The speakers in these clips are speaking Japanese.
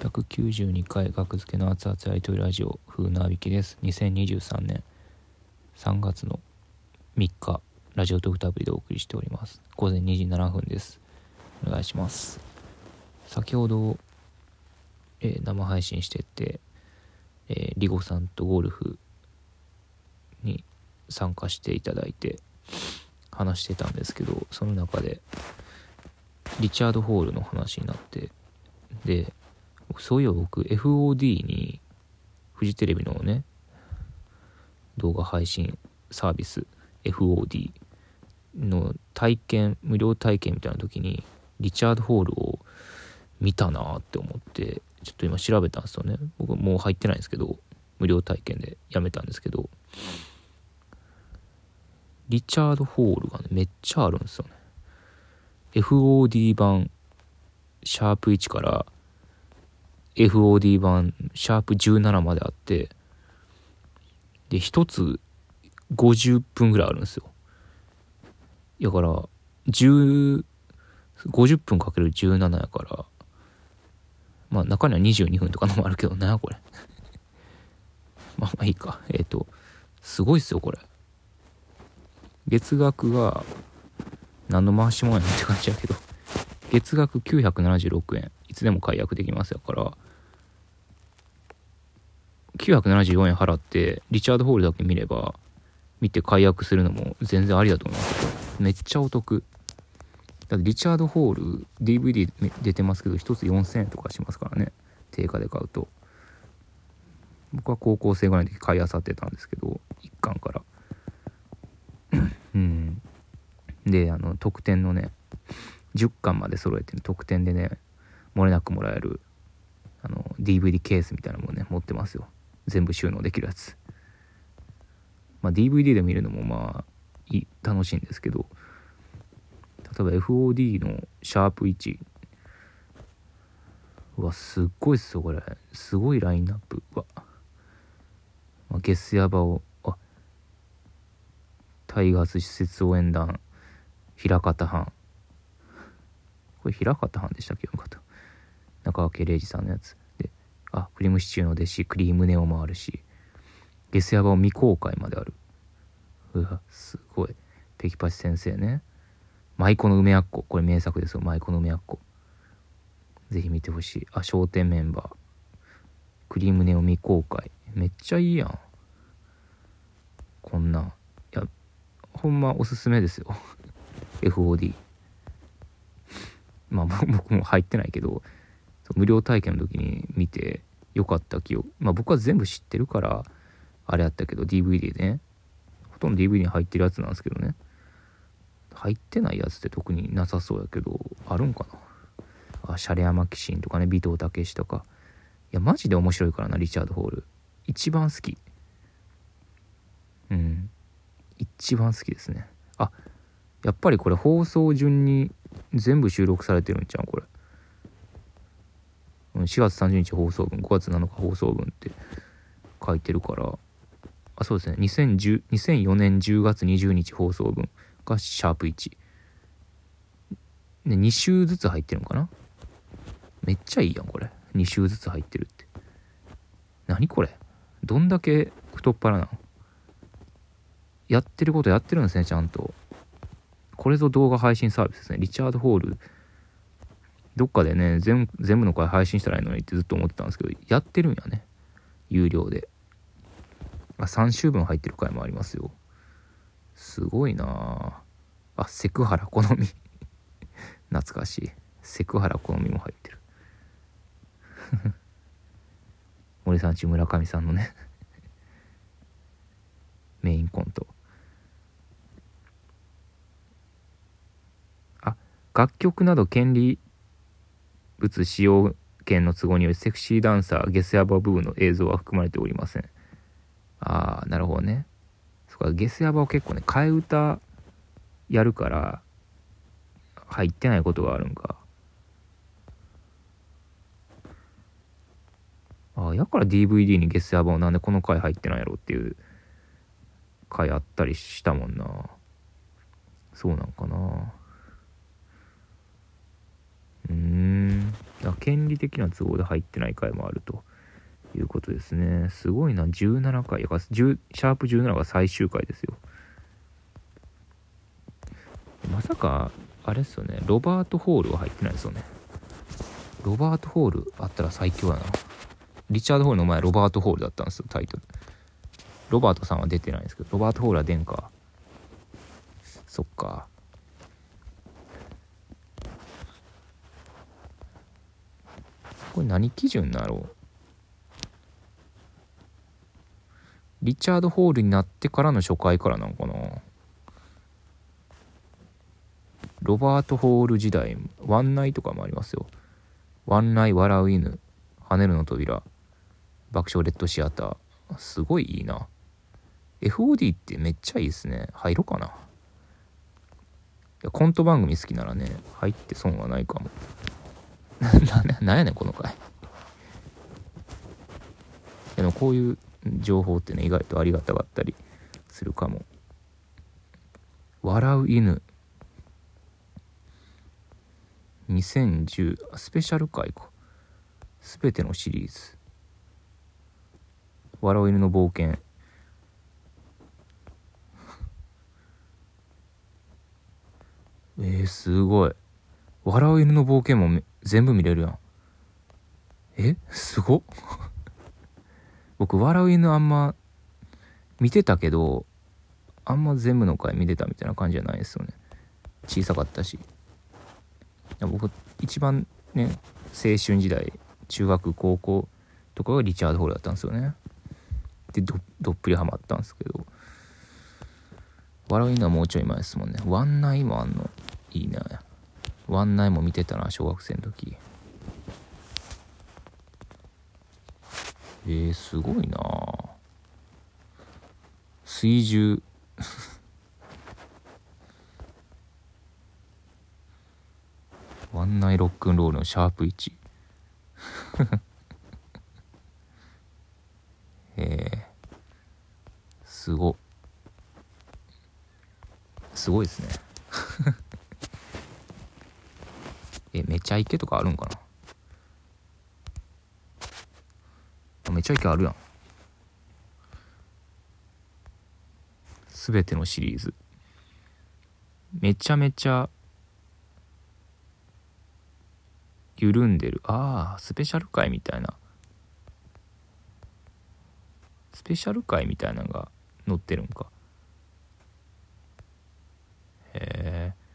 692回学付けの熱々やりとりラジオ風なびきです。2023年3月の3日ラジオトークタブリでお送りしております。午前2時7分です。お願いします。先ほど、えー生配信してて、えーリゴさんとゴルフに参加していただいて話してたんですけどその中でリチャード・ホールの話になってでそういえば僕 FOD にフジテレビのね動画配信サービス FOD の体験無料体験みたいな時にリチャード・ホールを見たなって思ってちょっと今調べたんですよね。僕もう入ってないんですけど無料体験でやめたんですけど。リチャード・ホールがねめっちゃあるんですよね。FOD 版シャープ1から FOD 版シャープ17まであってで1つ50分ぐらいあるんですよ。だから10 50分かける17やからまあ中には22分とかのもあるけどなこれ。まあまあいいか。えっ、とすごいっすよこれ。月額が何の回しもんやねって感じやけど。月額976円。いつでも解約できますやから。974円払ってリチャードホールだけ見れば見て解約するのも全然ありだと思います。めっちゃお得。だってリチャードホール DVD 出てますけど1つ4000円とかしますからね。定価で買うと。僕は高校生ぐらいの時買いあさってたんですけど1巻から。うん。であの特典のね10巻まで揃えてる特典でね漏れなくもらえるあの DVD ケースみたいなのもね持ってますよ。全部収納できるやつ。まあ DVD で見るのもまあいい楽しいんですけど例えば FOD のシャープ1うわすっごいっすよこれ。すごいラインナップうわ、まあ、ゲスヤバをあタイガース施設応援団平方班これ平方班でしたっけ？よかった。中脇礼二さんのやつ。あクリームシチューの弟子クリームネオもあるしゲスヤバを未公開まである。うわすごい。ペキパチ先生ね。舞妓の梅やっこ。これ名作ですよ。舞妓の梅やっこ。ぜひ見てほしい。あ商店メンバー。クリームネオ未公開。めっちゃいいやん。こんないやほんまおすすめですよ。FOD まあ僕も入ってないけど無料体験の時に見てよかった記憶。まあ僕は全部知ってるからあれやったけど DVD でね。ほとんど DVD に入ってるやつなんですけどね。入ってないやつって特になさそうやけどあるんかな。あシャレ山騎士とかね尾藤武史とか。いやマジで面白いからなリチャード・ホール。一番好き。うん。一番好きですね。あやっぱりこれ放送順に全部収録されてるんちゃうこれ。4月30日放送分5月7日放送分って書いてるからあそうですね。2010 2004年10月20日放送分がシャープ1で2週ずつ入ってるのかな？めっちゃいいやんこれ。2週ずつ入ってるって。何これ？どんだけ太っ腹なのやってることやってるんですねちゃんと。これぞ動画配信サービスですね。リチャード・ホールどっかでね全部の回配信したらいいのにってずっと思ってたんですけどやってるんやね。有料で。あ3週分入ってる回もありますよ。すごいなああセクハラ好み。懐かしい。セクハラ好みも入ってる。森さんち村上さんのね。メインコント。あ楽曲など権利物使用権の都合によりセクシーダンサーゲスヤバ部分の映像は含まれておりません。ああなるほどね。そっかゲスヤバを結構ね替え歌やるから入ってないことがあるんか。ああやから DVD にゲスヤバをなんでこの回入ってないやろっていう回あったりしたもんな。そうなんかな。うーん。権利的な都合で入ってない回もあるということですね。すごいな。17回。やから10シャープ17が最終回ですよ。まさかあれっすよね。ロバート・ホールは入ってないですよね。ロバート・ホールあったら最強やな。リチャード・ホールの前ロバート・ホールだったんですよタイトル。ロバートさんは出てないんですけどロバート・ホールは出んか。そっか。これ何基準だろう？リチャード・ホールになってからの初回からなのかな？ロバート・ホール時代ワンナイとかもありますよ。ワンナイ笑う犬跳ねるの扉爆笑レッドシアター。すごいいいな。FOD ってめっちゃいいですね。入ろうかな。いやコント番組好きならね入って損はないかも。ななんやねんこの回。でもこういう情報ってね意外とありがたかったりするかも。笑う犬。2010スペシャル回か。全てのシリーズ。笑う犬の冒険。えー、すごい。笑う犬の冒険も全部見れるやん。え？すご 僕笑う犬あんま見てたけどあんま全部の回見てたみたいな感じじゃないですよね。小さかったし。僕一番ね青春時代中学高校とかがリチャード・ホールだったんですよね。でどどっぷりハマったんですけど。笑う犬はもうちょい前ですもんね。ワンナイもあんの。いいねワンナイも見てたな小学生の時。えー、すごいな。水獣 ワンナイロックンロールのシャープ1 えー、すご。すごいですね。えめちゃイケとかあるんかな？めちゃイケあるやん。全てのシリーズ。めちゃめちゃ緩んでる。ああスペシャル回みたいな。スペシャル回みたいなのが載ってるんか。へえ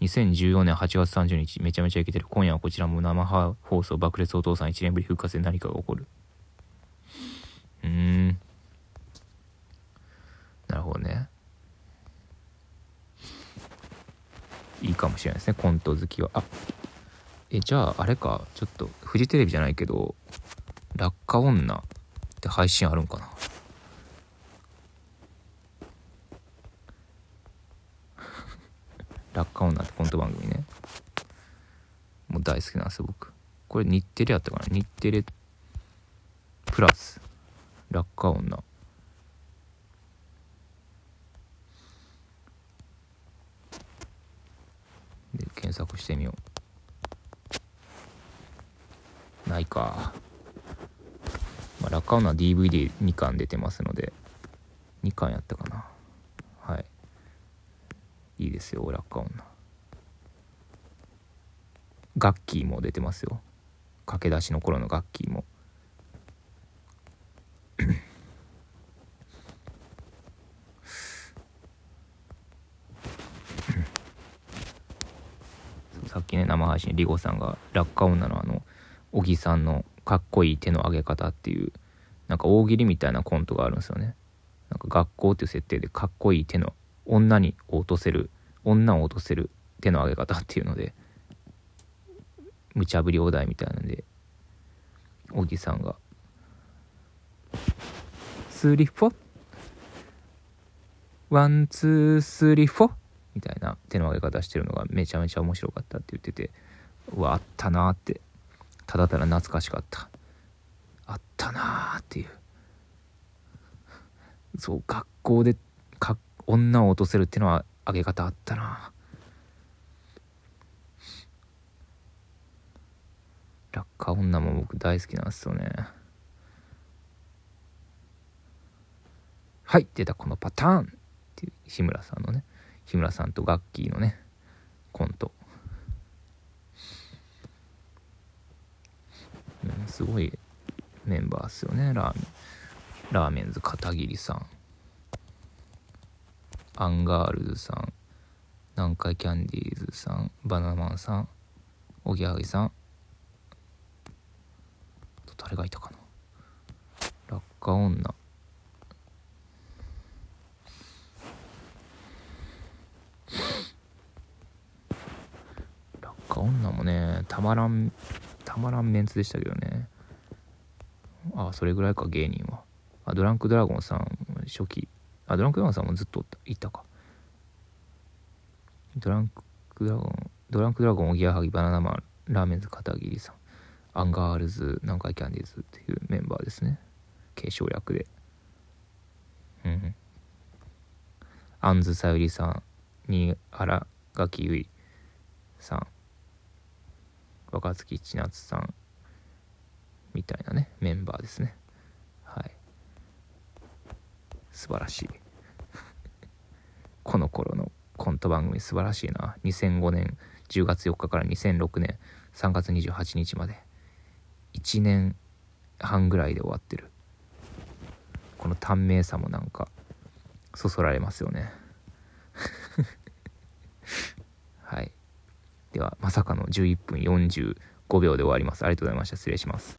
2014年8月30日めちゃめちゃイケてる。今夜はこちらも生放送爆裂お父さん1年ぶり復活で何かが起こる。うーん。なるほどね。いいかもしれないですねコント好きは。あえじゃああれか。ちょっとフジテレビじゃないけど「落下女」って配信あるんかな落下女ってコント番組ね大好きなんですよ僕。これ日テレやったかな？日テレプラス。落下女で検索してみよう。ないか。まあ落下女 DVD2 巻出てますので。2巻やったかな？はい。いいですよ落下女ガッキーも出てますよ。駆け出しの頃のガッキーも。さっきね生配信リゴさんが落下女のあの小木さんのかっこいい手の上げ方っていうなんか大喜利みたいなコントがあるんですよね。なんか学校っていう設定でかっこいい手の女に落とせる女を落とせる手の上げ方っていうので無茶ぶりお題みたいなんで小木さんが「スリフォワンツースリフォ」みたいな手の上げ方してるのがめちゃめちゃ面白かったって言っててうわあったなーって。ただただ懐かしかった。あったなーっていう。そう学校でか女を落とせるってのは上げ方あったな落下女も僕大好きなんですよね。はい出たこのパターンっていう日村さんのね日村さんとガッキーのねコント、うん、すごいメンバーっすよね。ラーメンラーメンズ片桐さん。アンガールズさん。南海キャンディーズさん。バナナマンさん。おぎやはぎさん。誰がいたかな？落下女。落下女もねたまらんたまらんメンツでしたけどね。ああそれぐらいか芸人は。あドランクドラゴンさん初期。あドランクドラゴンさんもずっといたか。ドランクドラゴンドランクドラゴンおぎやはぎバナナマンラーメンズ片桐さん。アンガールズ南海キャンディーズっていうメンバーですね。敬称略で。うんアンズさゆりさん新原垣結衣さん若槻千夏さんみたいなねメンバーですね。はい。素晴らしい。この頃のコント番組素晴らしいな。2005年10月4日から2006年3月28日まで1年半ぐらいで終わってる。この短命さもなんかそそられますよね。はい。ではまさかの11分45秒で終わります。ありがとうございました。失礼します。